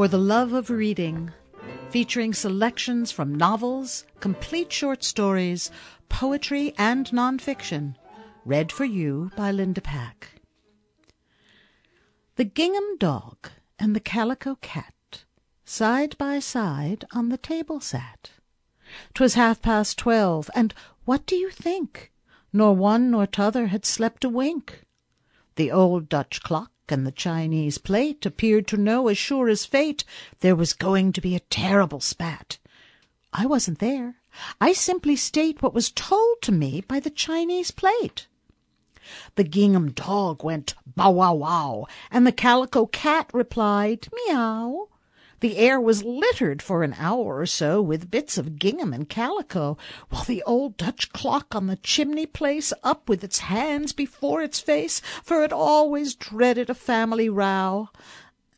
For the Love of Reading, featuring selections from novels, complete short stories, poetry, and nonfiction, read for you by Linda Pack. The gingham dog and the calico cat side by side on the table sat. 'Twas half past twelve, and what do you think? Nor one nor t'other had slept a wink. The old Dutch clock and the Chinese plate appeared to know as sure as fate there was going to be a terrible spat. I wasn't there. I simply state what was told to me by the Chinese plate. The gingham dog went bow wow wow, and the calico cat replied meow. The air was littered for an hour or so with bits of gingham and calico, while the old Dutch clock on the chimney place up with its hands before its face, for it always dreaded a family row.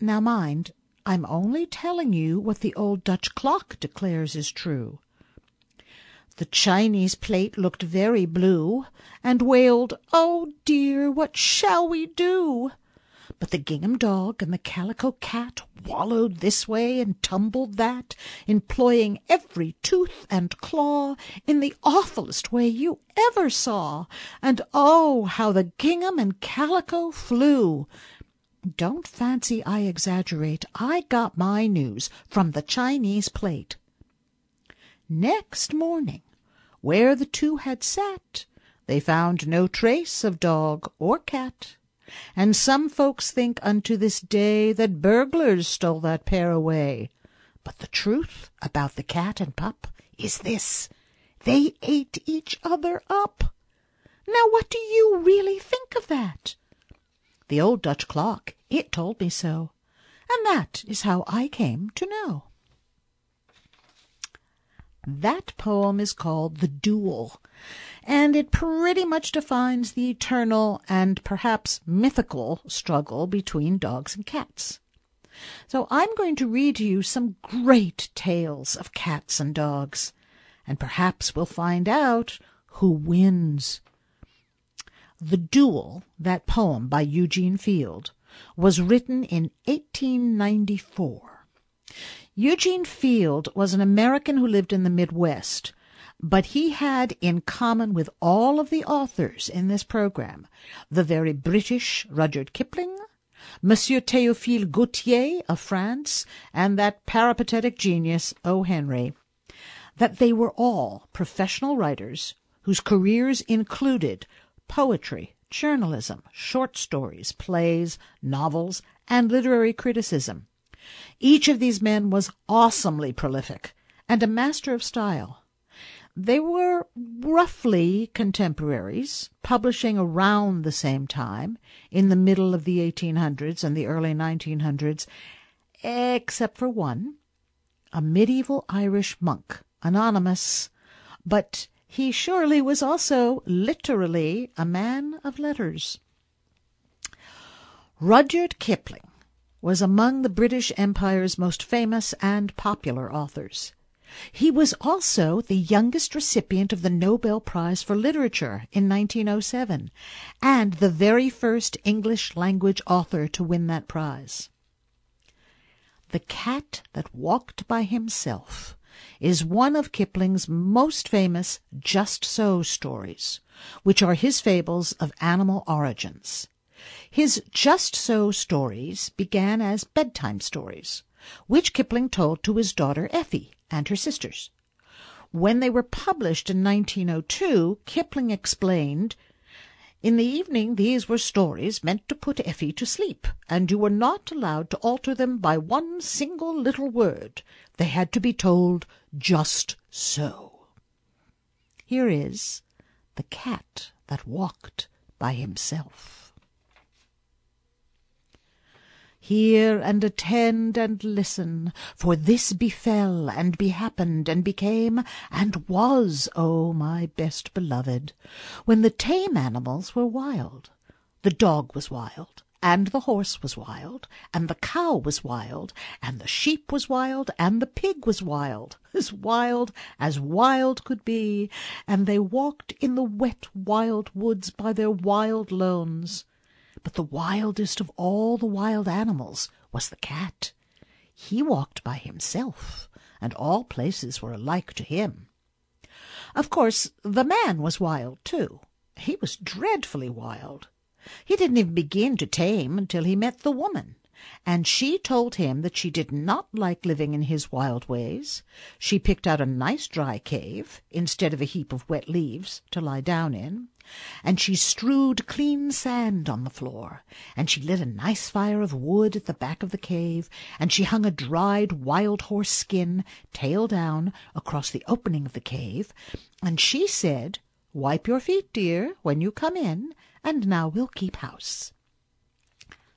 Now mind, I'm only telling you what the old Dutch clock declares is true. The Chinese plate looked very blue, and wailed, Oh dear, what shall we do? But the gingham dog and the calico cat wallowed this way and tumbled that, employing every tooth and claw in the awfullest way you ever saw. And oh, how the gingham and calico flew! Don't fancy I exaggerate. I got my news from the Chinese plate. Next morning, where the two had sat, they found no trace of dog or cat. And some folks think unto this day that burglars stole that pair away. But the truth about the cat and pup is this: they ate each other up. Now what do you really think of that? The old Dutch clock, it told me so, and that is how I came to know. That poem is called The Duel, and it pretty much defines the eternal and perhaps mythical struggle between dogs and cats. So I'm going to read to you some great tales of cats and dogs, and perhaps we'll find out who wins. The Duel, that poem by Eugene Field, was written in 1894. Eugene Field was an American who lived in the Midwest, but he had in common with all of the authors in this program the very British Rudyard Kipling, Monsieur Théophile Gautier of France, and that peripatetic genius O. Henry, that they were all professional writers whose careers included poetry, journalism, short stories, plays, novels, and literary criticism. Each of these men was awesomely prolific and a master of style. They were roughly contemporaries, publishing around the same time, in the middle of the 1800s and the early 1900s, except for one, a medieval Irish monk, anonymous, but he surely was also literally a man of letters. Rudyard Kipling was among the British Empire's most famous and popular authors. He was also the youngest recipient of the Nobel Prize for Literature in 1907 and the very first English language author to win that prize. The Cat That Walked by Himself is one of Kipling's most famous just so stories, which are his fables of animal origins. His Just So stories began as bedtime stories, which Kipling told to his daughter Effie and her sisters. When they were published in 1902, Kipling explained, In the evening these were stories meant to put Effie to sleep, and you were not allowed to alter them by one single little word. They had to be told just so. Here is The Cat That Walked by Himself. Hear and attend and listen, for this befell and behappened and became and was, O my best beloved, when the tame animals were wild. The dog was wild, and the horse was wild, and the cow was wild, and the sheep was wild, and the pig was wild, as wild as wild could be, and they walked in the wet wild woods by their wild lones. But the wildest of all the wild animals was the cat. he walked by himself, and all places were alike to him. Of course, the man was wild, too. He was dreadfully wild. He didn't even begin to tame until he met the woman and she told him that she did not like living in his wild ways. She picked out a nice dry cave, instead of a heap of wet leaves, to lie down in, and she strewed clean sand on the floor, and she lit a nice fire of wood at the back of the cave, and she hung a dried wild horse skin, tail down, across the opening of the cave, and she said, Wipe your feet, dear, when you come in, and now we'll keep house.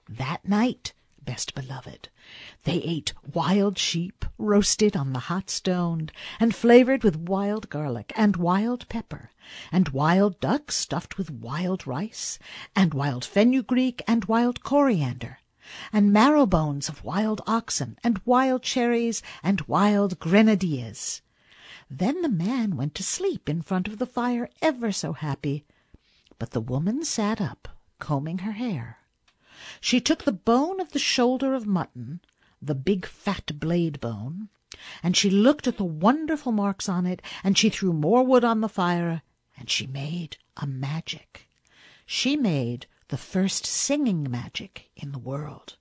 That night best beloved. They ate wild sheep, roasted on the hot stone, and flavored with wild garlic and wild pepper, and wild duck stuffed with wild rice, and wild fenugreek and wild coriander, and marrow bones of wild oxen, and wild cherries, and wild grenadillas. Then the man went to sleep in front of the fire ever so happy, but the woman sat up, combing her hair. She took the bone of the shoulder of mutton, the big fat blade bone, and she looked at the wonderful marks on it, and she threw more wood on the fire, and she made a magic. She made the first singing magic in the world.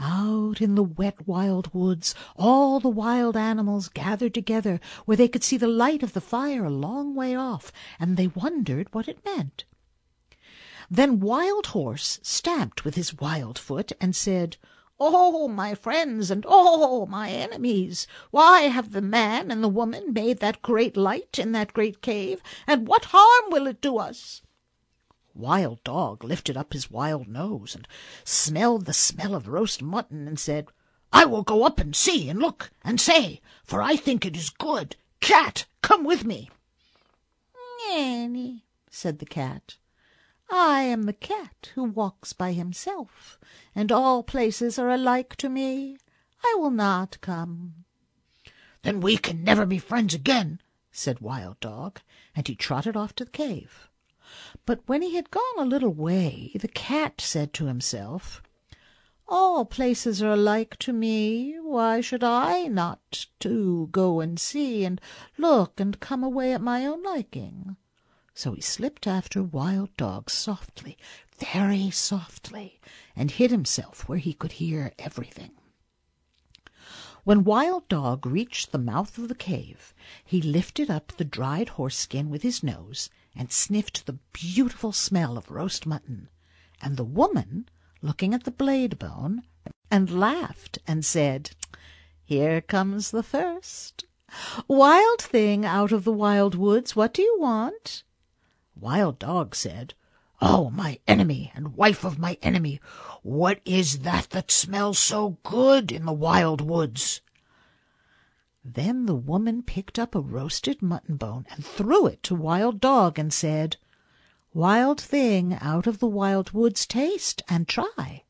Out in the wet wild woods all the wild animals gathered together where they could see the light of the fire a long way off, and they wondered what it meant. Then Wild Horse stamped with his wild foot and said, Oh, my friends and oh, my enemies, why have the man and the woman made that great light in that great cave, and what harm will it do us? Wild Dog lifted up his wild nose and smelled the smell of roast mutton and said, I will go up and see and look and say, for I think it is good. Cat, come with me. Nanny, said the cat. I am the cat who walks by himself, and all places are alike to me. I will not come. Then we can never be friends again, said Wild Dog, and he trotted off to the cave. But when he had gone a little way, the cat said to himself, All places are alike to me. Why should I not too go and see, and look and come away at my own liking? So he slipped after Wild Dog softly, very softly, and hid himself where he could hear everything. When Wild Dog reached the mouth of the cave, he lifted up the dried horse skin with his nose and sniffed the beautiful smell of roast mutton, and the woman, looking at the blade bone, and laughed and said, Here comes the first. Wild thing out of the wild woods, what do you want? Wild Dog said, "Oh, my enemy and wife of my enemy, what is that that smells so good in the wild woods?" Then the woman picked up a roasted mutton bone and threw it to Wild Dog and said, "Wild thing out of the wild woods, taste and try."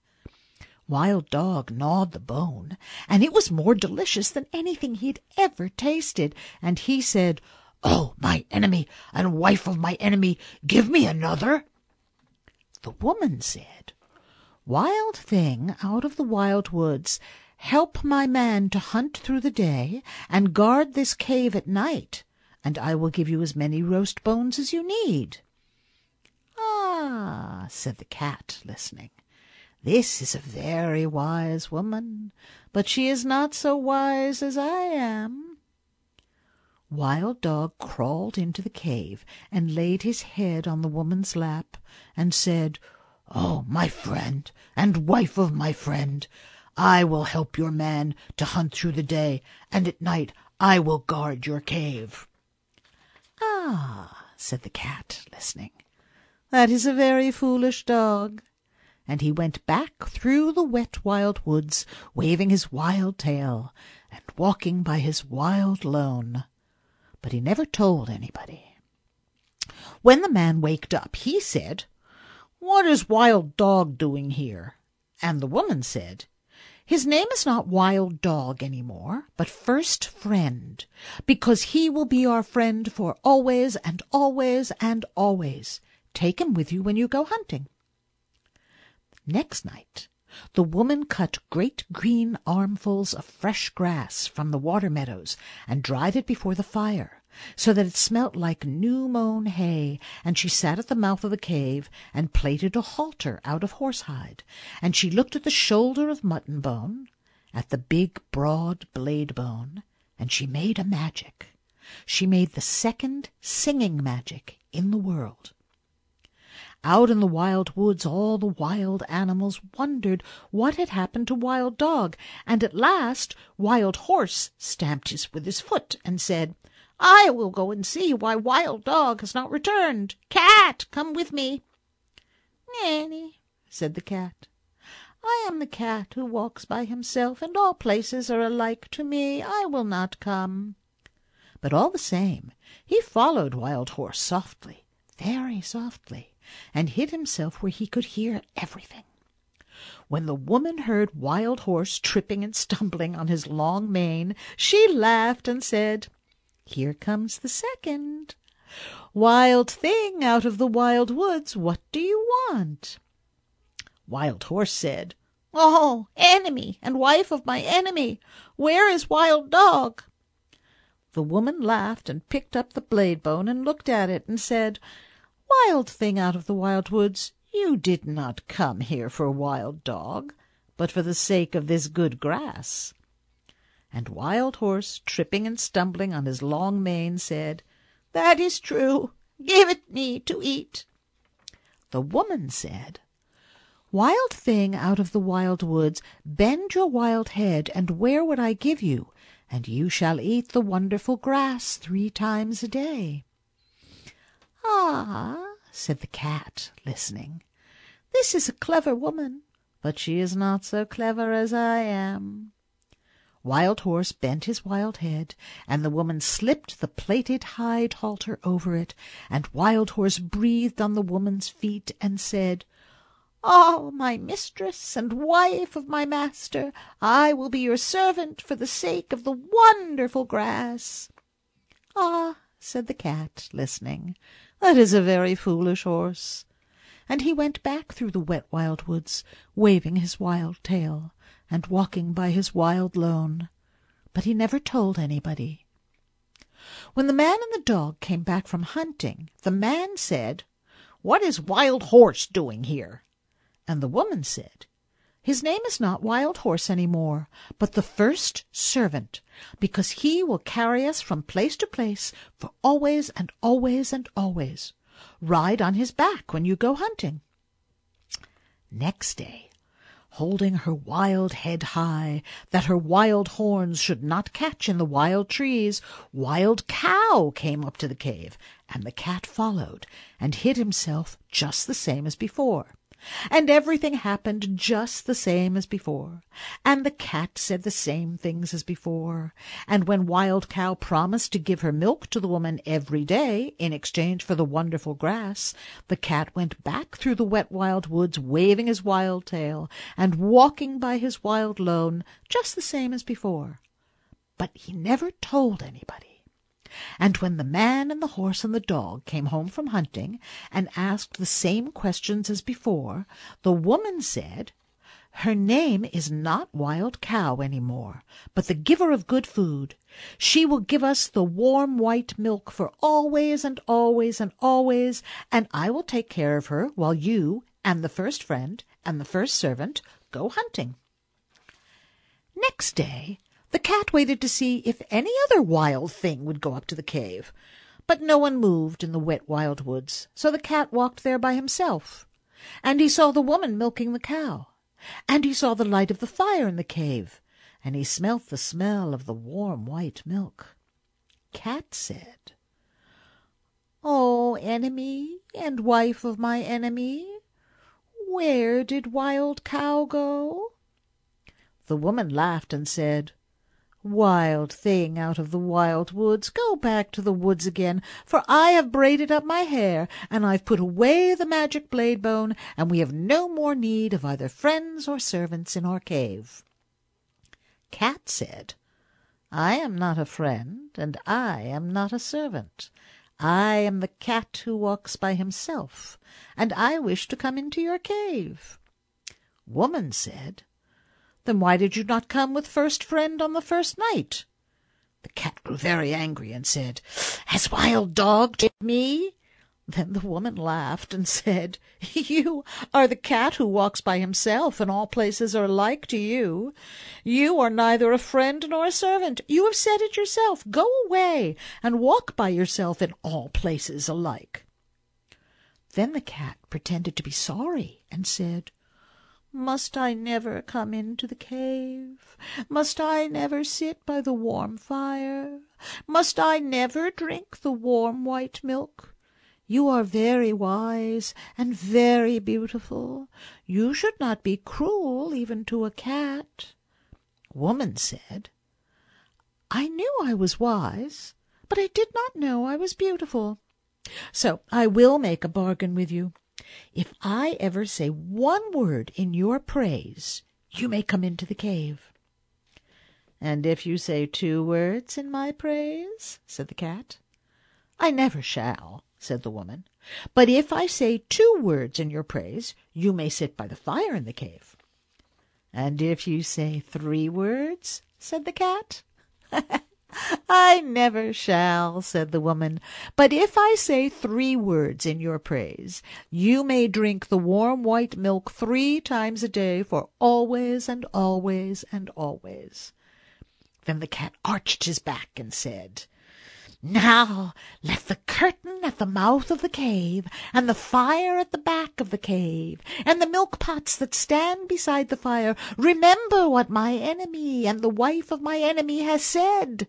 Wild Dog gnawed the bone, and it was more delicious than anything he had ever tasted, and he said. Oh, my enemy and wife of my enemy, give me another. The woman said, Wild thing out of the wild woods, help my man to hunt through the day and guard this cave at night, and I will give you as many roast bones as you need. Ah, said the cat, listening, this is a very wise woman, but she is not so wise as I am. Wild Dog crawled into the cave and laid his head on the woman's lap and said, Oh, my friend and wife of my friend, I will help your man to hunt through the day, and at night I will guard your cave. Ah, said the cat, listening, that is a very foolish dog. And he went back through the wet wild woods, waving his wild tail, and walking by his wild lone but he never told anybody. When the man waked up, he said, What is Wild Dog doing here? And the woman said, His name is not Wild Dog any more, but First Friend, because he will be our friend for always and always and always. Take him with you when you go hunting. Next night the woman cut great green armfuls of fresh grass from the water meadows and dried it before the fire, so that it smelt like new mown hay, and she sat at the mouth of the cave and plaited a halter out of horsehide, and she looked at the shoulder of mutton bone, at the big broad blade bone, and she made a magic. She made the second singing magic in the world. Out in the Wild Woods all the wild animals wondered what had happened to Wild Dog, and at last Wild Horse stamped his, with his foot and said, I will go and see why Wild Dog has not returned. Cat, come with me. Nanny, said the cat, I am the cat who walks by himself, and all places are alike to me. I will not come. But all the same he followed Wild Horse softly, very softly, and hid himself where he could hear everything. When the woman heard Wild Horse tripping and stumbling on his long mane, she laughed and said, Here comes the second. Wild thing out of the wild woods, what do you want? Wild Horse said, Oh, enemy and wife of my enemy, where is Wild Dog? The woman laughed and picked up the blade bone and looked at it and said, Wild thing out of the wild woods, you did not come here for a Wild Dog, but for the sake of this good grass. And Wild Horse, tripping and stumbling on his long mane, said, That is true. Give it me to eat. The woman said, Wild thing out of the wild woods, bend your wild head, and where would I give you? and you shall eat the wonderful grass three times a day. Ah, said the cat, listening, this is a clever woman, but she is not so clever as I am. Wild Horse bent his wild head, and the woman slipped the plaited hide halter over it, and Wild Horse breathed on the woman's feet and said, Oh, my mistress and wife of my master, I will be your servant for the sake of the wonderful grass. Ah, said the cat, listening, that is a very foolish horse. And he went back through the wet wild woods, waving his wild tail, and walking by his wild lone. But he never told anybody. When the man and the dog came back from hunting, the man said, What is Wild Horse doing here? And the woman said, His name is not Wild Horse any more, but the first servant, because he will carry us from place to place for always and always and always. Ride on his back when you go hunting. Next day, holding her wild head high, that her wild horns should not catch in the wild trees, Wild Cow came up to the cave, and the cat followed, and hid himself just the same as before. And everything happened just the same as before, and the cat said the same things as before, and when Wild Cow promised to give her milk to the woman every day in exchange for the wonderful grass, the cat went back through the wet wild woods waving his wild tail and walking by his wild lone just the same as before. But he never told anybody. And when the man and the horse and the dog came home from hunting and asked the same questions as before, the woman said, Her name is not Wild Cow any more, but the giver of good food. She will give us the warm white milk for always and always and always, and I will take care of her while you and the first friend and the first servant go hunting. Next day the cat waited to see if any other wild thing would go up to the cave, but no one moved in the wet wild woods, so the cat walked there by himself. And he saw the woman milking the cow, and he saw the light of the fire in the cave, and he smelt the smell of the warm white milk. Cat said, "O enemy and wife of my enemy, where did Wild Cow go?" The woman laughed and said, Wild thing out of the wild woods, go back to the woods again, for I have braided up my hair, and I've put away the magic blade bone, and we have no more need of either friends or servants in our cave. Cat said, I am not a friend, and I am not a servant. I am the cat who walks by himself, and I wish to come into your cave. Woman said, Then why did you not come with first friend on the first night? The cat grew very angry and said, Has Wild Dog taken me? Then the woman laughed and said, You are the cat who walks by himself, and all places are alike to you. You are neither a friend nor a servant. You have said it yourself. Go away and walk by yourself in all places alike. Then the cat pretended to be sorry and said, Must I never come into the cave? Must I never sit by the warm fire? Must I never drink the warm white milk? You are very wise and very beautiful. You should not be cruel even to a cat. Woman said, I knew I was wise, but I did not know I was beautiful. So I will make a bargain with you. If I ever say one word in your praise, you may come into the cave. And if you say two words in my praise, said the cat, I never shall said the woman. But if I say two words in your praise, you may sit by the fire in the cave. And if you say three words, said the cat. I never shall, said the woman. But if I say three words in your praise, you may drink the warm white milk three times a day for always and always and always. Then the cat arched his back and said, now let the curtain at the mouth of the cave, and the fire at the back of the cave, and the milk pots that stand beside the fire, remember what my enemy and the wife of my enemy has said.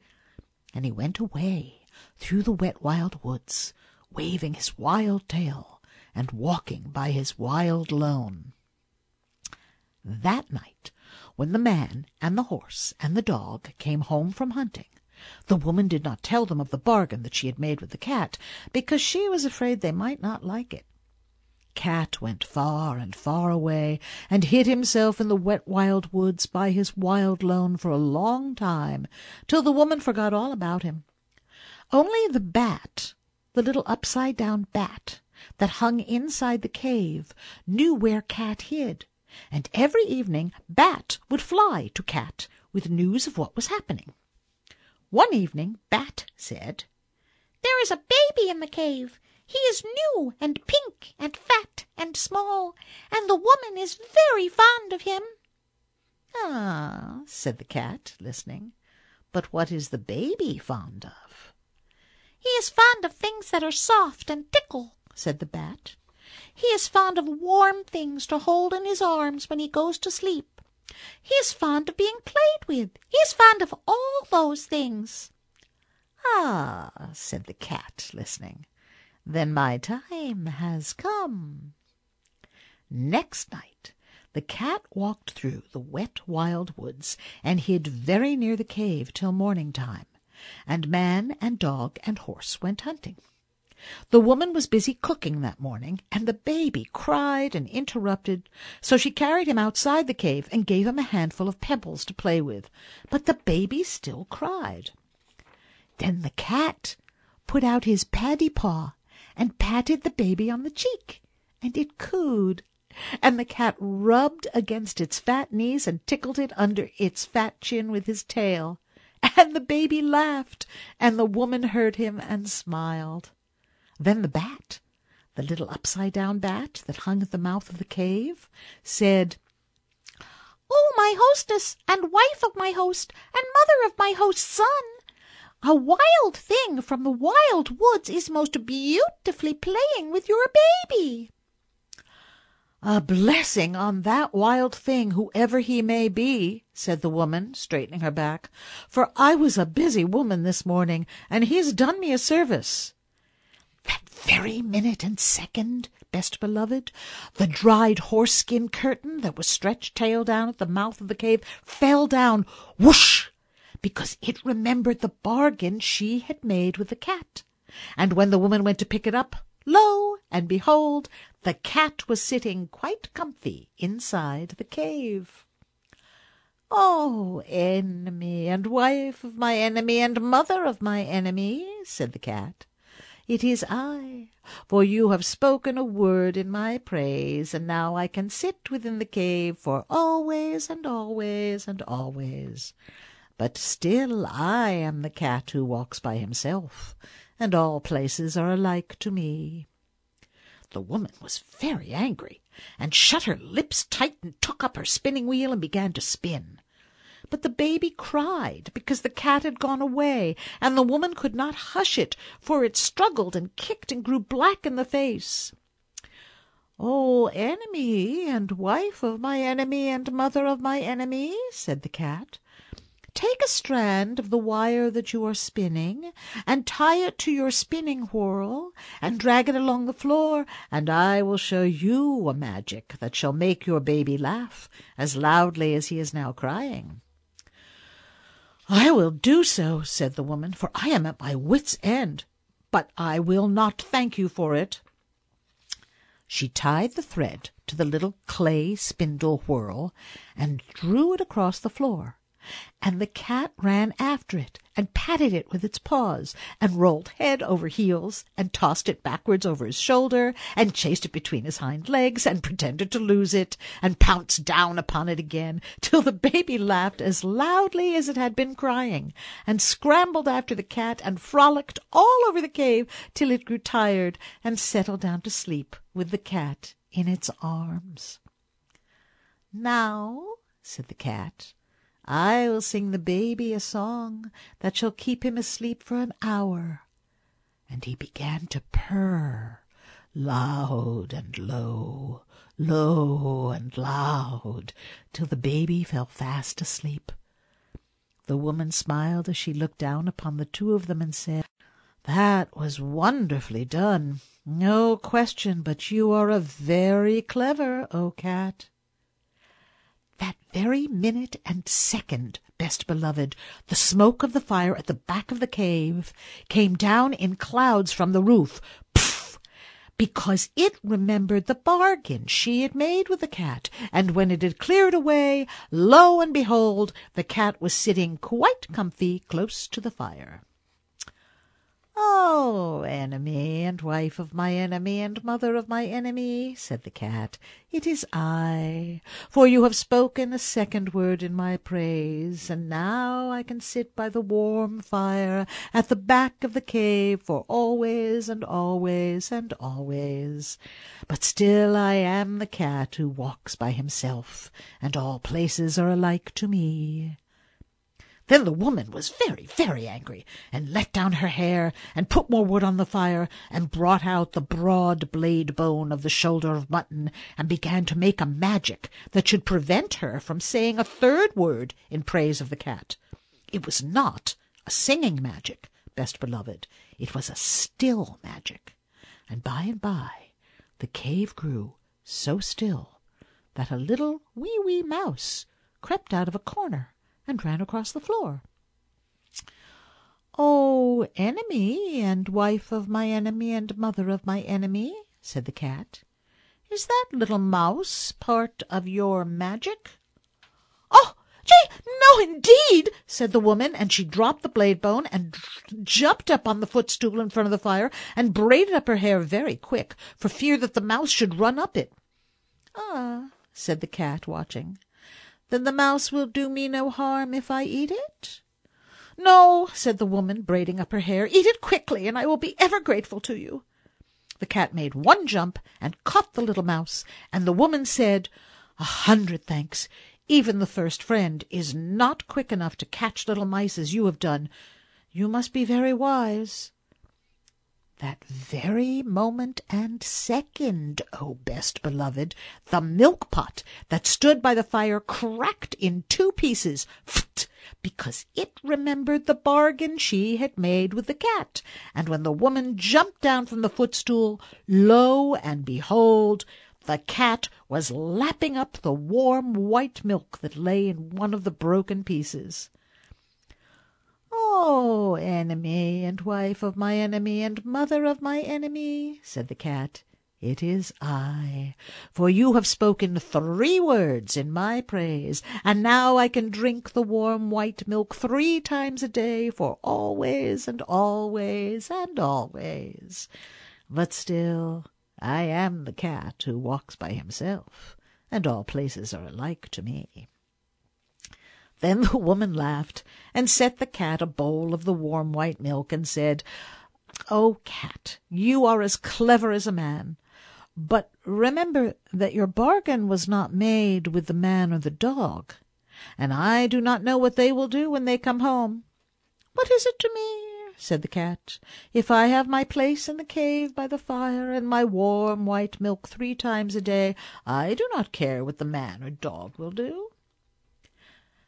And he went away through the wet wild woods, waving his wild tail and walking by his wild lone. That night, when the man and the horse and the dog came home from hunting, the woman did not tell them of the bargain that she had made with the cat, because she was afraid they might not like it. Cat went far and far away, and hid himself in the wet wild woods by his wild lone for a long time, till the woman forgot all about him. Only the bat, the little upside down bat that hung inside the cave, knew where Cat hid, and every evening Bat would fly to Cat with news of what was happening. One evening Bat said, There is a baby in the cave. He is new and pink and fat and small, and the woman is very fond of him. Ah, said the cat, listening. But what is the baby fond of? He is fond of things that are soft and tickle, said the bat. He is fond of warm things to hold in his arms when he goes to sleep. He is fond of being played with. He is fond of all those things. Ah, said the cat, listening. Then my time has come. Next night the cat walked through the wet wild woods and hid very near the cave till morning time, and man and dog and horse went hunting. The woman was busy cooking that morning, and the baby cried and interrupted, so she carried him outside the cave and gave him a handful of pebbles to play with, but the baby still cried. Then the cat put out his paddy paw and patted the baby on the cheek, and it cooed, and the cat rubbed against its fat knees and tickled it under its fat chin with his tail, and the baby laughed, and the woman heard him and smiled. Then the bat, the little upside down bat that hung at the mouth of the cave, said, "Oh, my hostess and wife of my host and mother of my host's son, a wild thing from the wild woods is most beautifully playing with your baby." A blessing on that wild thing, whoever he may be, said the woman, straightening her back, for I was a busy woman this morning, and he's done me a service. That very minute and second, best beloved, the dried horse-skin curtain that was stretched tail down at the mouth of the cave fell down, whoosh, because it remembered the bargain she had made with the cat. And when the woman went to pick it up, lo and behold, the cat was sitting quite comfy inside the cave. "Oh, enemy and wife of my enemy and mother of my enemy," said the cat. It is I, for you have spoken a word in my praise, and now I can sit within the cave for always and always and always. But still I am the cat who walks by himself, and all places are alike to me. The woman was very angry, and shut her lips tight and took up her spinning wheel and began to spin. But the baby cried because the cat had gone away, and the woman could not hush it, for it struggled and kicked and grew black in the face. "O enemy and wife of my enemy and mother of my enemy," said the cat. Take a strand of the wire that you are spinning, and tie it to your spinning whorl, and drag it along the floor, and I will show you a magic that shall make your baby laugh as loudly as he is now crying. I will do so, said the woman, for I am at my wit's end, but I will not thank you for it. She tied the thread to the little clay spindle whorl and drew it across the floor and the cat ran after it and patted it with its paws and rolled head over heels and tossed it backwards over his shoulder and chased it between his hind legs and pretended to lose it and pounced down upon it again till the baby laughed as loudly as it had been crying and scrambled after the cat and frolicked all over the cave till it grew tired and settled down to sleep with the cat in its arms. Now, said the cat, I will sing the baby a song that shall keep him asleep for an hour. And he began to purr, loud and low, low and loud, till the baby fell fast asleep. The woman smiled as she looked down upon the two of them and said, That was wonderfully done. No question but you are a very clever, O cat. That very minute and second, best beloved, the smoke of the fire at the back of the cave came down in clouds from the roof, poof, because it remembered the bargain she had made with the cat, and when it had cleared away, lo and behold, the cat was sitting quite comfy close to the fire. "Oh, enemy and wife of my enemy and mother of my enemy," said the cat, "it is I, for you have spoken a second word in my praise, and now I can sit by the warm fire at the back of the cave for always and always and always. But still I am the cat who walks by himself, and all places are alike to me. Then the woman was very, very angry, and let down her hair, and put more wood on the fire, and brought out the broad blade bone of the shoulder of mutton, and began to make a magic that should prevent her from saying a third word in praise of the cat. It was not a singing magic, best beloved, it was a still magic, and by and by the cave grew so still that a little wee wee mouse crept out of a corner and ran across the floor. "Oh, enemy and wife of my enemy and mother of my enemy," said the cat, "is that little mouse part of your magic?" "Oh, gee, no, indeed!" said the woman, and she dropped the blade bone and jumped up on the footstool in front of the fire and braided up her hair very quick, for fear that the mouse should run up it. "Ah," said the cat, watching. Then the mouse will do me no harm if I eat it? No, said the woman, braiding up her hair. Eat it quickly, and I will be ever grateful to you. The cat made one jump and caught the little mouse, and the woman said, A hundred thanks. Even the first friend is not quick enough to catch little mice as you have done. You must be very wise. That very moment and second, O best beloved, the milk pot that stood by the fire cracked in two pieces, because it remembered the bargain she had made with the cat, and when the woman jumped down from the footstool, lo and behold! the cat was lapping up the warm white milk that lay in one of the broken pieces. "Oh, enemy and wife of my enemy and mother of my enemy," said the cat, It is I, for you have spoken three words in my praise, and now I can drink the warm white milk three times a day for always and always and always. But still I am the cat who walks by himself, and all places are alike to me. Then the woman laughed, and set the cat a bowl of the warm white milk, and said, "Oh, cat, you are as clever as a man. But remember that your bargain was not made with the man or the dog, and I do not know what they will do when they come home. What is it to me, said the cat, if I have my place in the cave by the fire and my warm white milk three times a day, I do not care what the man or dog will do.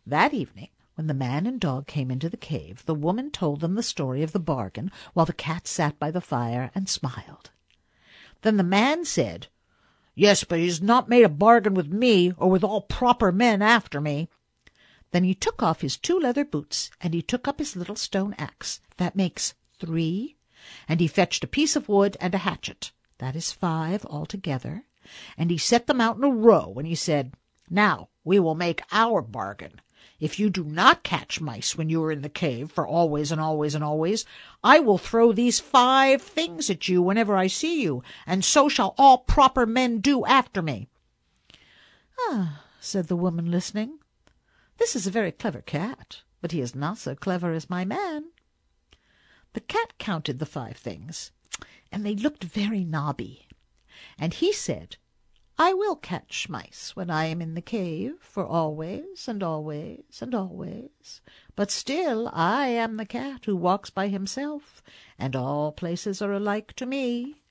That evening, when the man and dog came into the cave, the woman told them the story of the bargain, while the cat sat by the fire and smiled. Then the man said, Yes, but he has not made a bargain with me, or with all proper men after me. Then he took off his two leather boots, and he took up his little stone axe. That makes three. And he fetched a piece of wood and a hatchet. That is five altogether. And he set them out in a row, and he said, Now we will make our bargain. If you do not catch mice when you are in the cave for always and always and always, I will throw these five things at you whenever I see you, and so shall all proper men do after me. Ah, said the woman, listening, this is a very clever cat, but he is not so clever as my man. The cat counted the five things, and they looked very knobby, and he said, I will catch mice when I am in the cave for always and always and always. But still I am the cat who walks by himself, and all places are alike to me.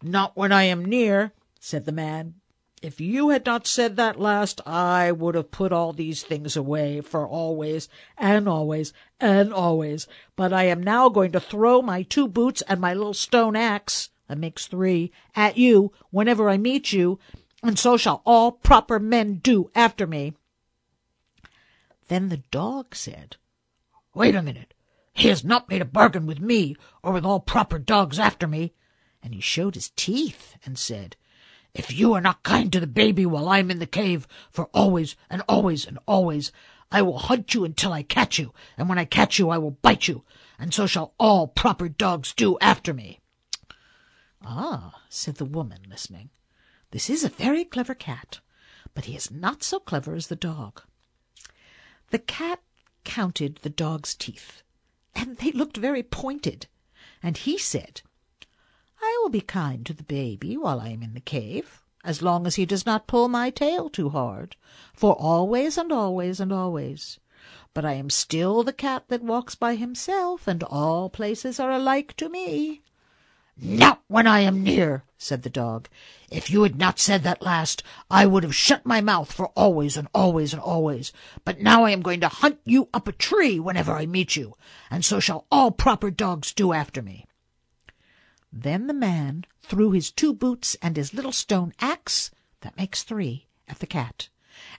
Not when I am near, said the man. If you had not said that last, I would have put all these things away for always and always and always. But I am now going to throw my two boots and my little stone axe that makes three, at you whenever I meet you, and so shall all proper men do after me. Then the dog said, Wait a minute. He has not made a bargain with me, or with all proper dogs after me. And he showed his teeth and said, If you are not kind to the baby while I am in the cave, for always and always and always, I will hunt you until I catch you, and when I catch you I will bite you, and so shall all proper dogs do after me. Ah, said the woman, listening, this is a very clever cat, but he is not so clever as the dog. The cat counted the dog's teeth, and they looked very pointed, and he said, I will be kind to the baby while I am in the cave, as long as he does not pull my tail too hard, for always and always and always. But I am still the cat that walks by himself, and all places are alike to me. Not when I am near, said the dog. If you had not said that last, I would have shut my mouth for always and always and always. But now I am going to hunt you up a tree whenever I meet you, and so shall all proper dogs do after me. Then the man threw his two boots and his little stone axe, that makes three, at the cat,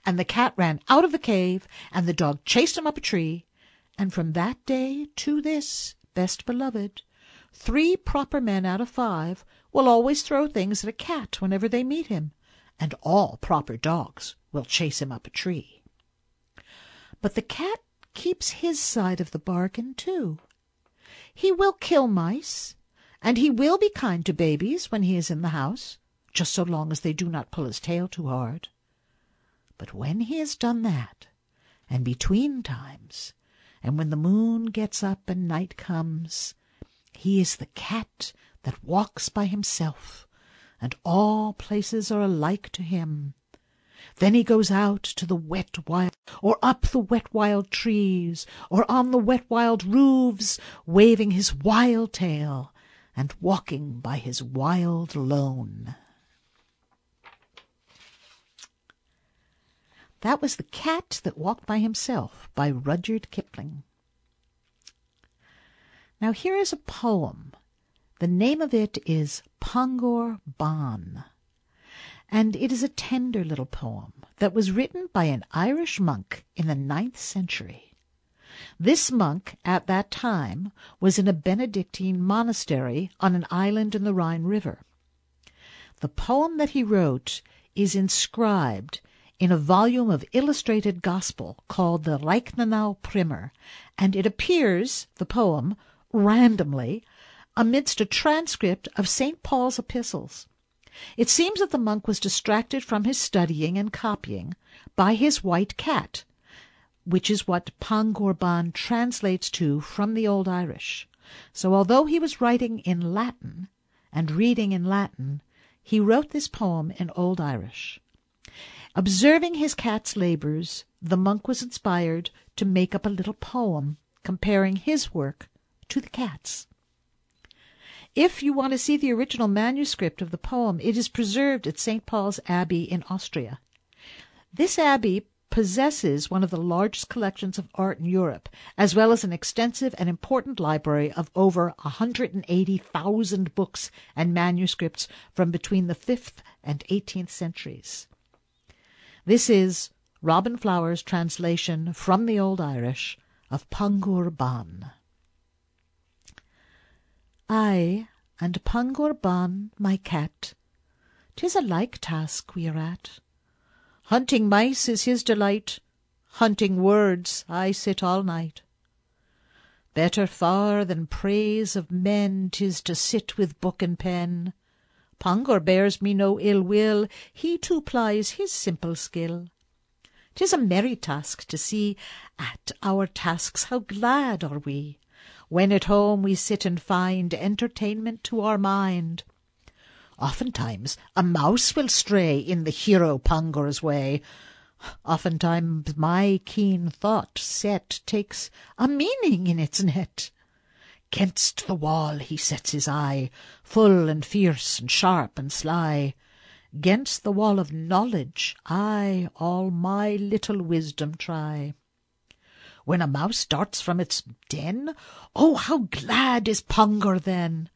and the cat ran out of the cave, and the dog chased him up a tree, and from that day to this, best beloved, Three proper men out of five will always throw things at a cat whenever they meet him, and all proper dogs will chase him up a tree. But the cat keeps his side of the bargain too. He will kill mice, and he will be kind to babies when he is in the house, just so long as they do not pull his tail too hard. But when he has done that, and between times, and when the moon gets up and night comes, he is the cat that walks by himself, and all places are alike to him. Then he goes out to the wet wild, or up the wet wild trees, or on the wet wild roofs, waving his wild tail, and walking by his wild lone. That was The Cat That Walked by Himself by Rudyard Kipling. Now here is a poem. The name of it is Pangur Bán, and it is a tender little poem that was written by an Irish monk in the ninth century. This monk at that time was in a Benedictine monastery on an island in the Rhine River. The poem that he wrote is inscribed in a volume of illustrated gospel called the Reichenau Primer, and it appears, the poem, randomly, amidst a transcript of St. Paul's epistles. It seems that the monk was distracted from his studying and copying by his white cat, which is what Pangur Bán translates to from the Old Irish. So although he was writing in Latin and reading in Latin, he wrote this poem in Old Irish. Observing his cat's labors, the monk was inspired to make up a little poem comparing his work to the cat's. If you want to see the original manuscript of the poem, it is preserved at St. Paul's Abbey in Austria. This abbey possesses one of the largest collections of art in Europe, as well as an extensive and important library of over 180,000 books and manuscripts from between the 5th and 18th centuries. This is Robin Flower's translation from the Old Irish of Pangur Bán. I and Pangur Bán, my cat, 'tis a like task we are at. Hunting mice is his delight, hunting words I sit all night. Better far than praise of men 'tis to sit with book and pen. Pangur bears me no ill will, he too plies his simple skill. 'Tis a merry task to see at our tasks how glad are we when at home we sit and find entertainment to our mind. Oftentimes a mouse will stray in the hero Pangur's way. Oftentimes my keen thought set takes a meaning in its net. Gainst the wall he sets his eye, full and fierce and sharp and sly. Gainst the wall of knowledge I all my little wisdom try. When a mouse darts from its den, Oh, how glad is Pangur then!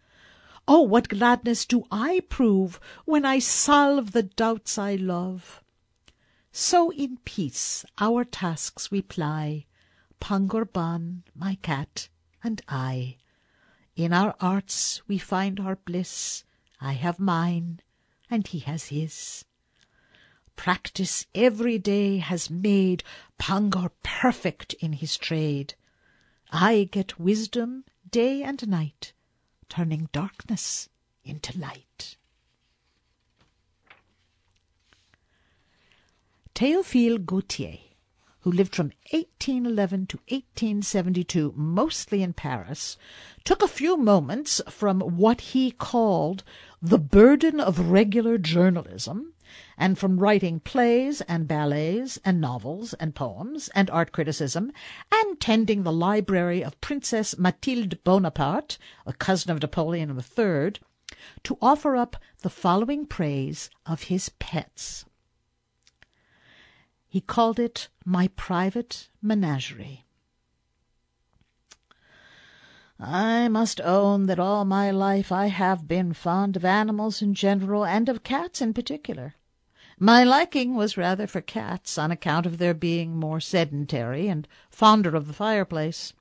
Oh, what gladness do I prove When I solve the doubts I love! So in peace our tasks we ply, Pangur Bán, my cat, and I. In our arts we find our bliss, I have mine, and he has his. Practice every day has made Pangur perfect in his trade. I get wisdom day and night, turning darkness into light. Théophile Gautier, who lived from 1811 to 1872, mostly in Paris, took a few moments from what he called the burden of regular journalism and from writing plays and ballets and novels and poems and art criticism and tending the library of Princess Mathilde Bonaparte, a cousin of Napoleon III, to offer up the following praise of his pets. He called it my private menagerie. I must own that all my life I have been fond of animals in general and of cats in particular. My liking was rather for cats on account of their being more sedentary and fonder of the fireplace.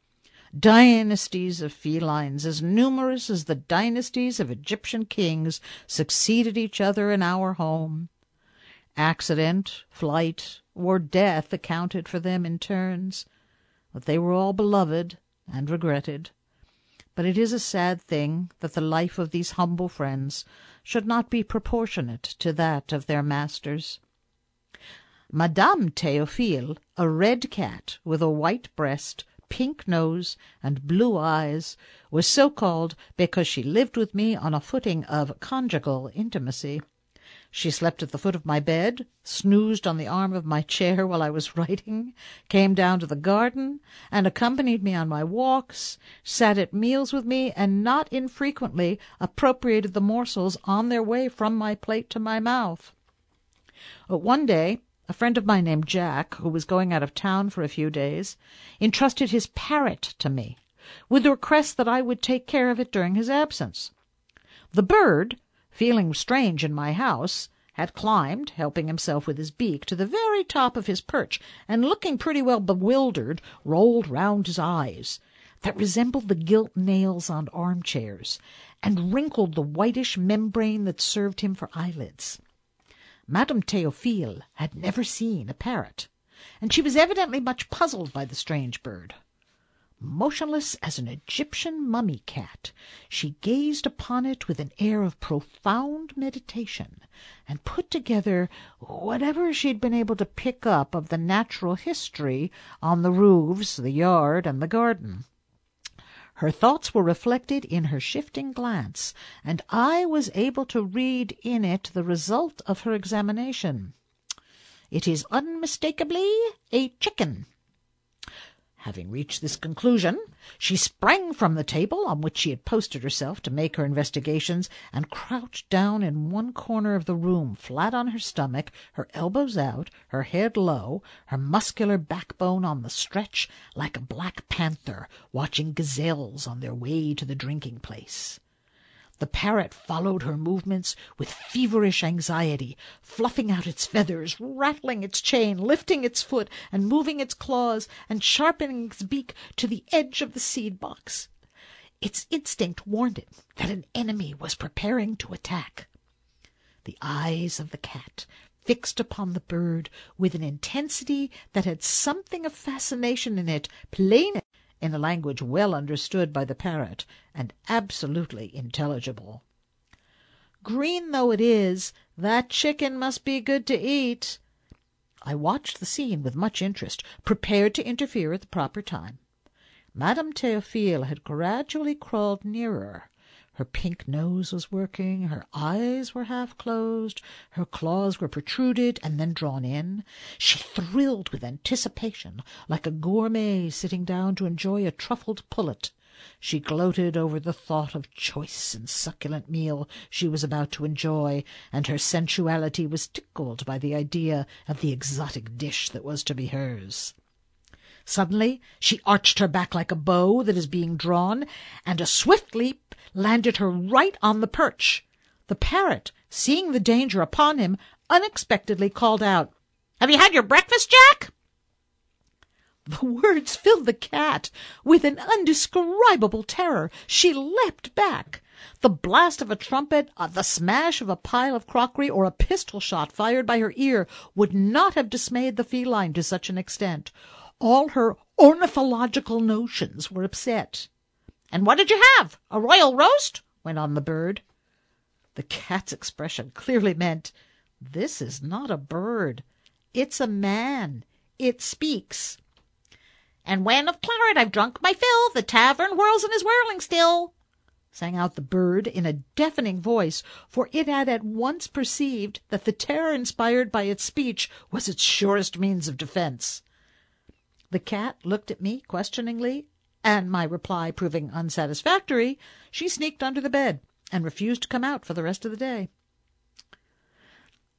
Dynasties of felines, as numerous as the dynasties of Egyptian kings, succeeded each other in our home. Accident, flight, or death accounted for them in turns, but they were all beloved and regretted. But it is a sad thing that the life of these humble friends should not be proportionate to that of their masters. Madame Théophile, a red cat with a white breast, pink nose, and blue eyes, was so called because she lived with me on a footing of conjugal intimacy. She slept at the foot of my bed, snoozed on the arm of my chair while I was writing, came down to the garden, and accompanied me on my walks, sat at meals with me, and not infrequently appropriated the morsels on their way from my plate to my mouth. One day a friend of mine named Jack, who was going out of town for a few days, entrusted his parrot to me, with the request that I would take care of it during his absence. The bird feeling strange in my house, had climbed, helping himself with his beak, to the very top of his perch, and looking pretty well bewildered, rolled round his eyes. that resembled the gilt nails on armchairs, and wrinkled the whitish membrane that served him for eyelids. Madame Théophile had never seen a parrot, and she was evidently much puzzled by the strange bird. Motionless as an Egyptian mummy cat, she gazed upon it with an air of profound meditation, and put together whatever she had been able to pick up of the natural history on the roofs, the yard, and the garden. Her thoughts were reflected in her shifting glance, and I was able to read in it the result of her examination. It is unmistakably a chicken. Having reached this conclusion, she sprang from the table on which she had posted herself to make her investigations, and crouched down in one corner of the room, flat on her stomach, her elbows out, her head low, her muscular backbone on the stretch, like a black panther watching gazelles on their way to the drinking place. The parrot followed her movements with feverish anxiety, fluffing out its feathers, rattling its chain, lifting its foot, and moving its claws, and sharpening its beak to the edge of the seed box. Its instinct warned it that an enemy was preparing to attack. The eyes of the cat fixed upon the bird with an intensity that had something of fascination in it, plain in a language well understood by the parrot and absolutely intelligible. Green though it is, that chicken must be good to eat. I watched the scene with much interest, prepared to interfere at the proper time. Madame Théophile had gradually crawled nearer. Her pink nose was working, her eyes were half closed, her claws were protruded and then drawn in. She thrilled with anticipation, like a gourmet sitting down to enjoy a truffled pullet. She gloated over the thought of choice and succulent meal she was about to enjoy, and her sensuality was tickled by the idea of the exotic dish that was to be hers. Suddenly she arched her back like a bow that is being drawn, and a swift leap landed her right on the perch. The parrot, seeing the danger upon him, unexpectedly called out, "Have you had your breakfast, Jack?" The words filled the cat with an undescribable terror. She leapt back. The blast of a trumpet, uh, the smash of a pile of crockery, or a pistol shot fired by her ear would not have dismayed the feline to such an extent. All her ornithological notions were upset. "And what did you have? A royal roast?" went on the bird. The cat's expression clearly meant, "This is not a bird. It's a man. It speaks." "And when of claret I've drunk my fill, the tavern whirls and is whirling still," sang out the bird in a deafening voice, for it had at once perceived that the terror inspired by its speech was its surest means of defence. The cat looked at me questioningly and my reply proving unsatisfactory, she sneaked under the bed and refused to come out for the rest of the day.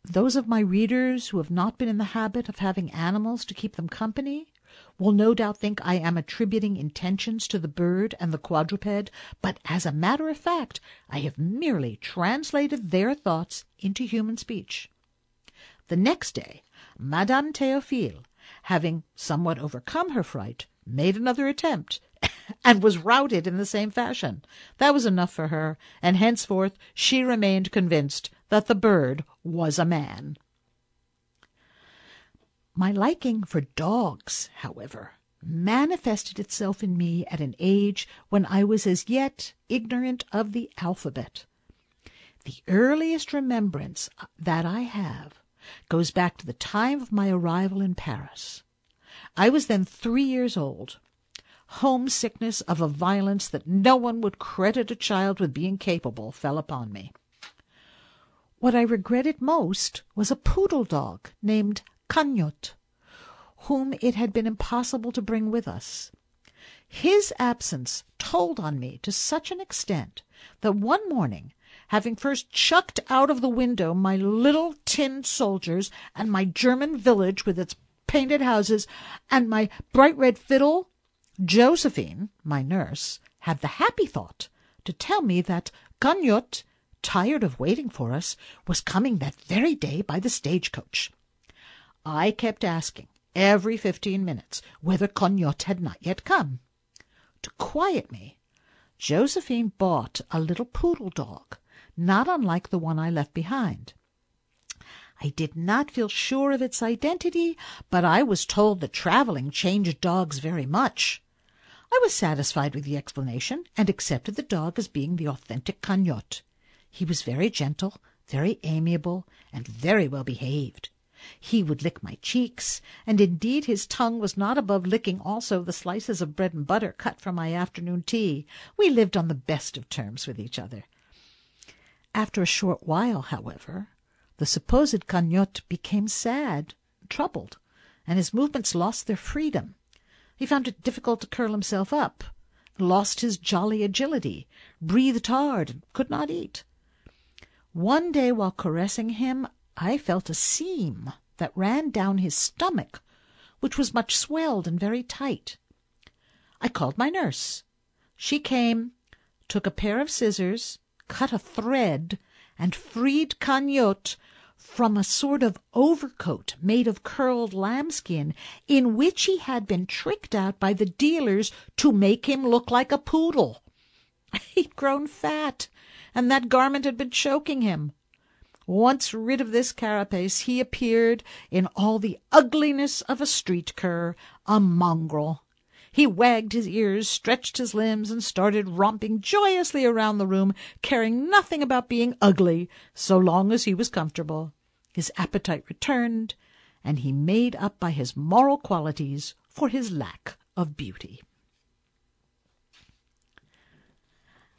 Those of my readers who have not been in the habit of having animals to keep them company will no doubt think I am attributing intentions to the bird and the quadruped, but as a matter of fact I have merely translated their thoughts into human speech. The next day Madame Théophile, having somewhat overcome her fright, made another attempt, and was routed in the same fashion. That was enough for her, and henceforth she remained convinced that the bird was a man. My liking for dogs, however, manifested itself in me at an age when I was as yet ignorant of the alphabet. The earliest remembrance that I have goes back to the time of my arrival in Paris. I was then three years old. Homesickness of a violence that no one would credit a child with being capable fell upon me. What I regretted most was a poodle dog named Cagnotte, whom it had been impossible to bring with us. His absence told on me to such an extent that one morning, having first chucked out of the window my little tin soldiers and my German village with its painted houses and my bright red fiddle, Josephine, my nurse, had the happy thought to tell me that Cagnotte, tired of waiting for us, was coming that very day by the stage-coach. I kept asking every fifteen minutes whether Cagnotte had not yet come. To quiet me, Josephine bought a little poodle dog, not unlike the one I left behind. I did not feel sure of its identity, but I was told that traveling changed dogs very much. I was satisfied with the explanation, and accepted the dog as being the authentic Cagnotte. He was very gentle, very amiable, and very well behaved. He would lick my cheeks, and indeed his tongue was not above licking also the slices of bread and butter cut for my afternoon tea. We lived on the best of terms with each other. After a short while, however, the supposed Cagnotte became sad, troubled, and his movements lost their freedom. He found it difficult to curl himself up, lost his jolly agility, breathed hard, and could not eat. One day while caressing him I felt a seam that ran down his stomach, which was much swelled and very tight. I called my nurse. She came, took a pair of scissors, cut a thread, and freed Cagnotte from a sort of overcoat made of curled lambskin, in which he had been tricked out by the dealers to make him look like a poodle. He'd grown fat, and that garment had been choking him. Once rid of this carapace, he appeared in all the ugliness of a street cur, a mongrel. He wagged his ears, stretched his limbs, and started romping joyously around the room, caring nothing about being ugly, so long as he was comfortable. His appetite returned, and he made up by his moral qualities for his lack of beauty.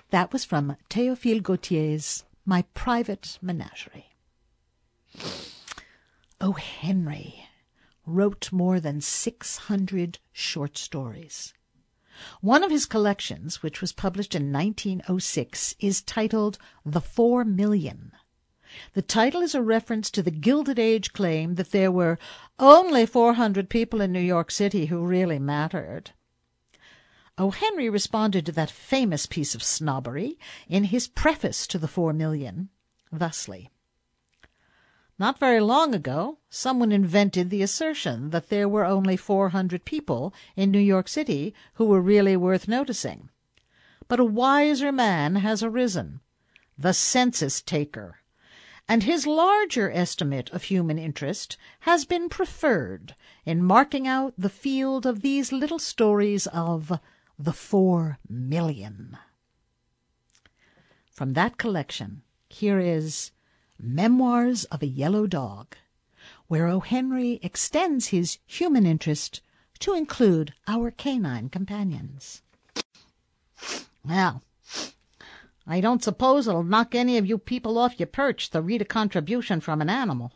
That was from Théophile Gautier's My Private Menagerie. O. Henry wrote more than six hundred short stories. One of his collections, which was published in 1906, is titled The Four Million. The title is a reference to the Gilded Age claim that there were only 400 people in New York City who really mattered. O. Henry responded to that famous piece of snobbery in his preface to The Four Million, thusly. Not very long ago, someone invented the assertion that there were only 400 people in New York City who were really worth noticing. But a wiser man has arisen, the census taker, and his larger estimate of human interest has been preferred in marking out the field of these little stories of the four million. From that collection, here is Memoirs of a Yellow Dog, where O. Henry extends his human interest to include our canine companions. Well, I don't suppose it'll knock any of you people off your perch to read a contribution from an animal.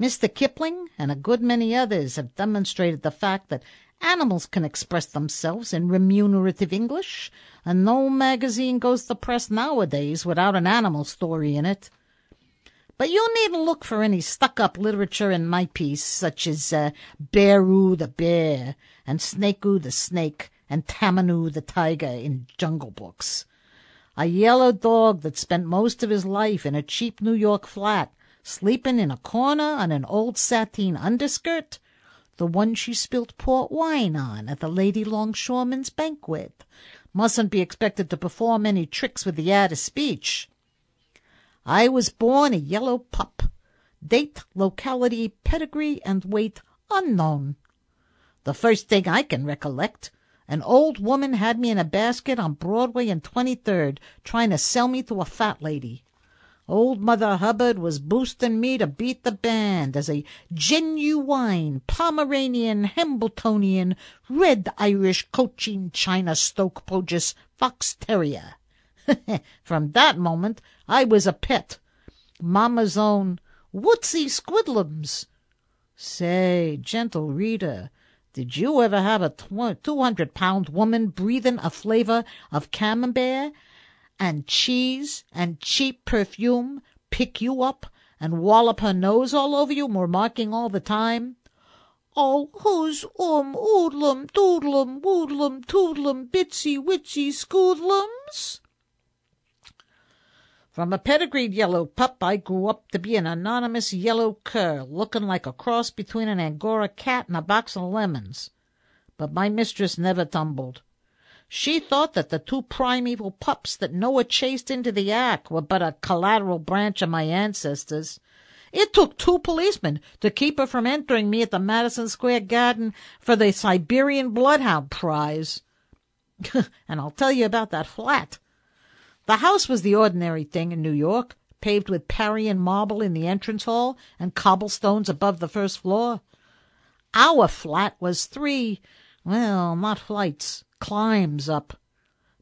Mr. Kipling and a good many others have demonstrated the fact that animals can express themselves in remunerative English, and no magazine goes to press nowadays without an animal story in it. But you needn't look for any stuck-up literature in my piece, such as uh, Bearoo the Bear and Snakeoo the Snake and Tammanoo the Tiger in Jungle Books. A yellow dog that spent most of his life in a cheap New York flat, sleeping in a corner on an old sateen underskirt, the one she spilt port wine on at the Lady longshoreman's banquet, mustn't be expected to perform any tricks with the art of speech. I was born a yellow pup. Date, locality, pedigree, and weight unknown. The first thing I can recollect, an old woman had me in a basket on Broadway and Twenty third, trying to sell me to a fat lady. Old Mother Hubbard was boosting me to beat the band as a genuine Pomeranian, Hambletonian, Red Irish Cochin China Stoke Pogis Fox Terrier. From that moment I was a pet. Mamma's own Wootsy Squidlums. Say, gentle reader, did you ever have a two hundred pound woman breathing a flavor of camembert and cheese and cheap perfume pick you up and wallop her nose all over you, remarking all the time, Oh, who's um oodlum doodlum woodlum toodlum bitsy witsy scoodlums? From a pedigreed yellow pup I grew up to be an anonymous yellow cur, looking like a cross between an Angora cat and a box of lemons. But my mistress never tumbled. She thought that the two primeval pups that Noah chased into the ark were but a collateral branch of my ancestors. It took two policemen to keep her from entering me at the Madison Square Garden for the Siberian Bloodhound Prize. and I'll tell you about that flat. The house was the ordinary thing in New York, paved with Parian marble in the entrance hall and cobblestones above the first floor. Our flat was three, well, not flights, climbs up.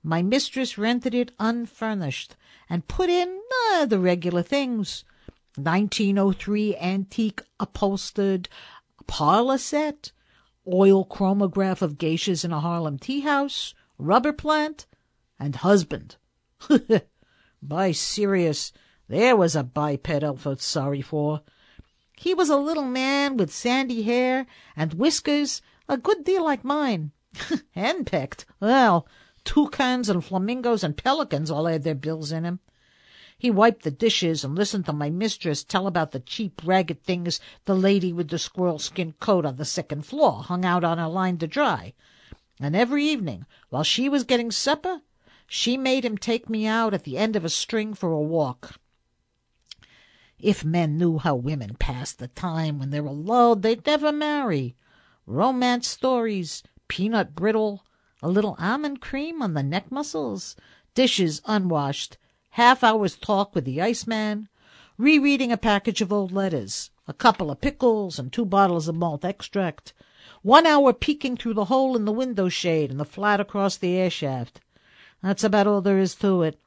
My mistress rented it unfurnished and put in uh, the regular things 1903 antique upholstered parlor set, oil chromograph of geishas in a Harlem tea house, rubber plant, and husband. By Sirius, there was a biped I felt sorry for. He was a little man with sandy hair and whiskers a good deal like mine. Henpecked. Well, toucans and flamingos and pelicans all had their bills in him. He wiped the dishes and listened to my mistress tell about the cheap ragged things the lady with the squirrel skin coat on the second floor hung out on her line to dry. And every evening, while she was getting supper, she made him take me out at the end of a string for a walk. If men knew how women pass the time when they're alone, they'd never marry. Romance stories, peanut brittle, a little almond cream on the neck muscles, dishes unwashed, half hour's talk with the iceman, rereading a package of old letters, a couple of pickles and two bottles of malt extract, one hour peeking through the hole in the window shade in the flat across the air shaft. That's about all there is to it.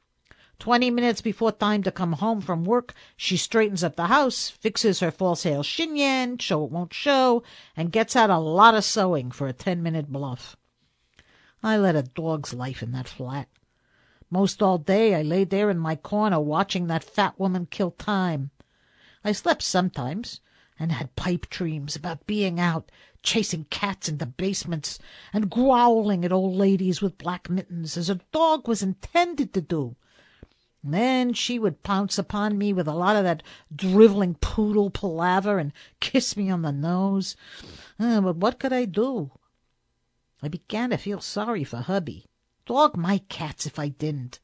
Twenty minutes before time to come home from work, she straightens up the house, fixes her false hair chignon so it won't show, and gets out a lot of sewing for a ten-minute bluff. I led a dog's life in that flat. Most all day I lay there in my corner watching that fat woman kill time. I slept sometimes, and had pipe dreams about being out, chasing cats into basements, and growling at old ladies with black mittens, as a dog was intended to do. Then she would pounce upon me with a lot of that driveling poodle palaver and kiss me on the nose. Uh, but what could I do? I began to feel sorry for hubby. Dog my cats if I didn't.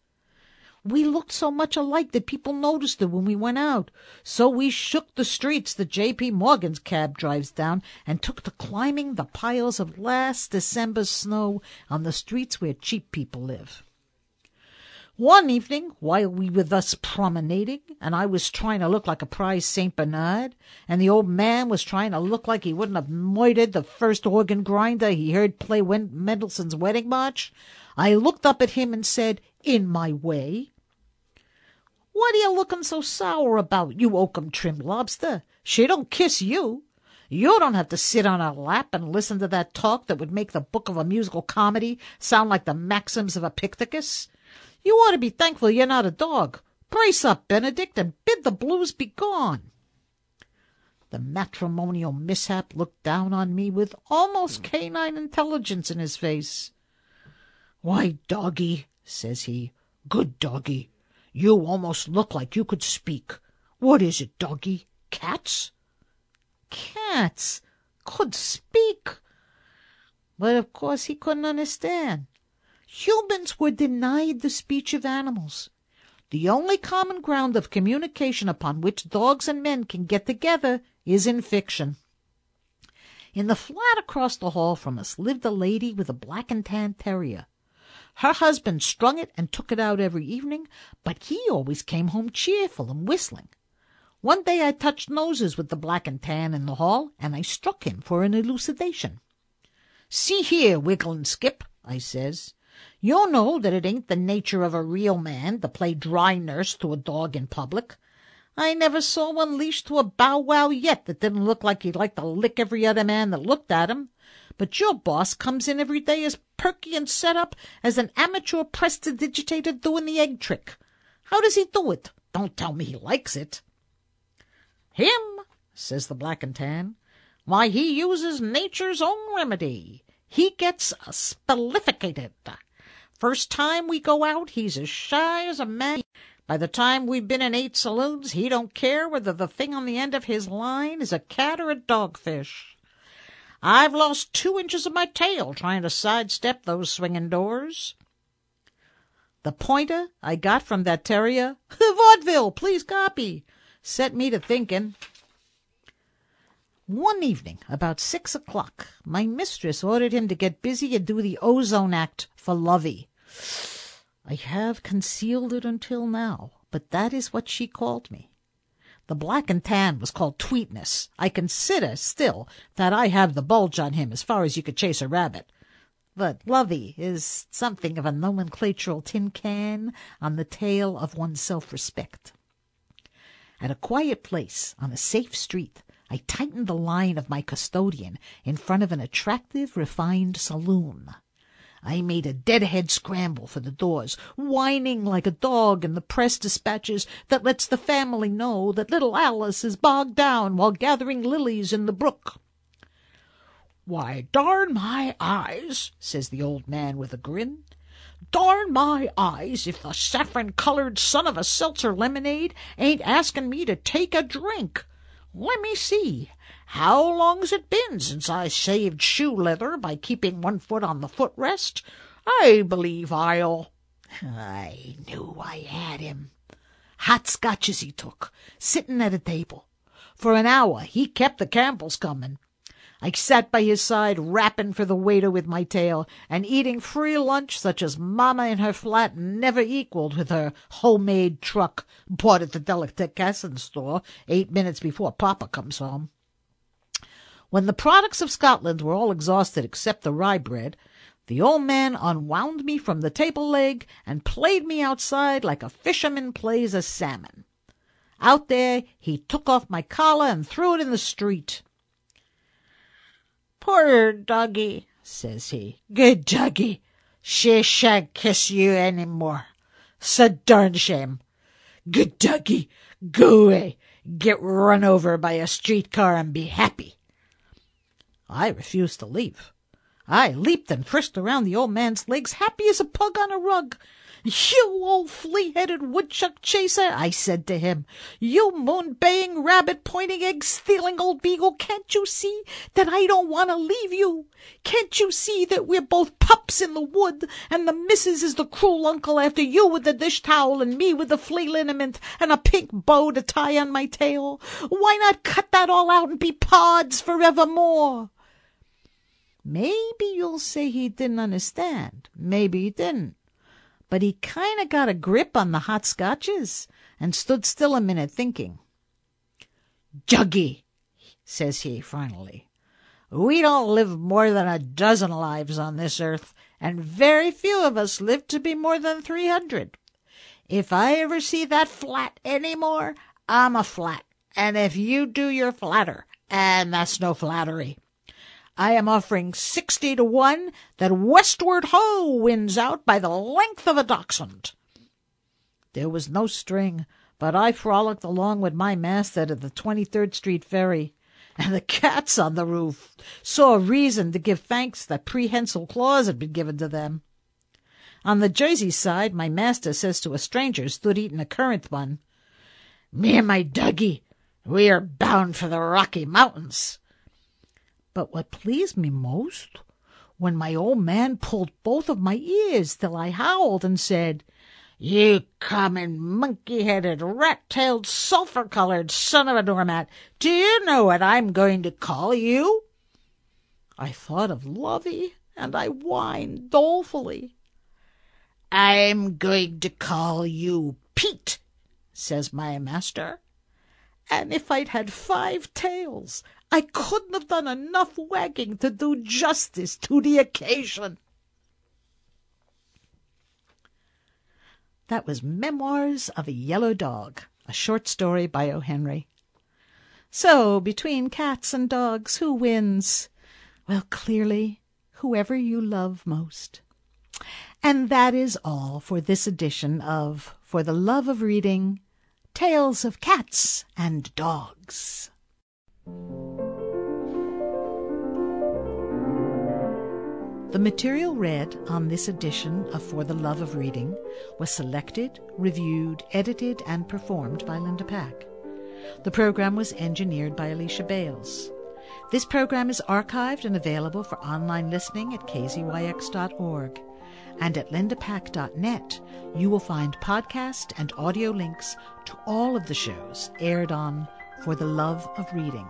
We looked so much alike that people noticed it when we went out. So we shook the streets that J.P. Morgan's cab drives down and took to climbing the piles of last December's snow on the streets where cheap people live. One evening, while we were thus promenading, and I was trying to look like a prize St. Bernard, and the old man was trying to look like he wouldn't have murdered the first organ grinder he heard play Mendelssohn's Wedding March, I looked up at him and said, in my way, What are you looking so sour about, you oakum trimmed lobster? She don't kiss you. You don't have to sit on her lap and listen to that talk that would make the book of a musical comedy sound like the maxims of Epictetus. You ought to be thankful you're not a dog. Brace up, Benedick, and bid the blues be gone. The matrimonial mishap looked down on me with almost canine intelligence in his face. Why, doggy, says he, good doggy, you almost look like you could speak. What is it, doggy? Cats? Cats could speak. But of course he couldn't understand. Humans were denied the speech of animals. The only common ground of communication upon which dogs and men can get together is in fiction. In the flat across the hall from us lived a lady with a black and tan terrier. Her husband strung it and took it out every evening, but he always came home cheerful and whistling. One day I touched noses with the black and tan in the hall, and I struck him for an elucidation. See here, Wiggle and Skip, I says, you know that it ain't the nature of a real man to play dry nurse to a dog in public. I never saw one leashed to a bow wow yet that didn't look like he'd like to lick every other man that looked at him. But your boss comes in every day as perky and set up as an amateur prestidigitator doing the egg trick. How does he do it? Don't tell me he likes it. Him, says the black and tan. Why, he uses nature's own remedy. He gets spellificated. First time we go out, he's as shy as a man. By the time we've been in eight saloons, he don't care whether the thing on the end of his line is a cat or a dogfish. I've lost two inches of my tail trying to sidestep those swinging doors. The pointer I got from that terrier, vaudeville, please copy, set me to thinking. One evening, about six o'clock, my mistress ordered him to get busy and do the ozone act for Lovey. I have concealed it until now, but that is what she called me. The black and tan was called Tweetness. I consider still that I have the bulge on him as far as you could chase a rabbit. But Lovey is something of a nomenclatural tin can on the tail of one's self-respect. At a quiet place on a safe street, I tightened the line of my custodian in front of an attractive, refined saloon. I made a deadhead scramble for the doors, whining like a dog in the press dispatches that lets the family know that little Alice is bogged down while gathering lilies in the brook. Why, darn my eyes, says the old man with a grin. Darn my eyes if the saffron-colored son of a seltzer lemonade ain't asking me to take a drink. Let me see. How long's it been since I saved shoe leather by keeping one foot on the footrest? I believe I'll. I knew I had him. Hot scotches he took, sittin' at a table. For an hour he kept the Campbells comin'. I sat by his side, rapping for the waiter with my tail, and eating free lunch such as Mamma in her flat never equaled with her homemade truck bought at the delicatessen store eight minutes before Papa comes home. When the products of Scotland were all exhausted except the rye bread, the old man unwound me from the table leg and played me outside like a fisherman plays a salmon. Out there he took off my collar and threw it in the street. Poor doggy, says he. Good doggy. She shan't kiss you any more. So darn shame. Good doggy. Go away. Get run over by a streetcar and be happy. I refused to leave. I leaped and frisked around the old man's legs, happy as a pug on a rug. You old flea-headed woodchuck chaser, I said to him, you moon-baying, rabbit-pointing, egg-stealing old beagle, can't you see that I don't want to leave you? Can't you see that we're both pups in the wood, and the missus is the cruel uncle after you with the dish towel and me with the flea liniment and a pink bow to tie on my tail? Why not cut that all out and be pods forevermore? Maybe you'll say he didn't understand. Maybe he didn't but he kind of got a grip on the hot scotches and stood still a minute thinking. Juggy, says he finally, we don't live more than a dozen lives on this earth, and very few of us live to be more than three hundred. If I ever see that flat any more, I'm a flat, and if you do, you're flatter, and that's no flattery. I am offering sixty to one that Westward Ho wins out by the length of a dachshund. There was no string, but I frolicked along with my master at the 23rd Street ferry, and the cats on the roof saw reason to give thanks that prehensile claws had been given to them. On the Jersey side, my master says to a stranger stood eating a currant bun, Me and my doggie, we are bound for the Rocky Mountains. But what pleased me most, when my old man pulled both of my ears till I howled and said, You common monkey-headed, rat-tailed, sulphur-colored son of a doormat, do you know what I'm going to call you? I thought of Lovey, and I whined dolefully. I'm going to call you Pete, says my master. And if I'd had five tails, I couldn't have done enough wagging to do justice to the occasion. That was Memoirs of a Yellow Dog, a short story by O. Henry. So, between cats and dogs, who wins? Well, clearly, whoever you love most. And that is all for this edition of For the Love of Reading Tales of Cats and Dogs. The material read on this edition of For the Love of Reading was selected, reviewed, edited, and performed by Linda Pack. The program was engineered by Alicia Bales. This program is archived and available for online listening at kzyx.org. And at lindapack.net, you will find podcast and audio links to all of the shows aired on For the Love of Reading.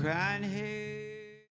Crying here.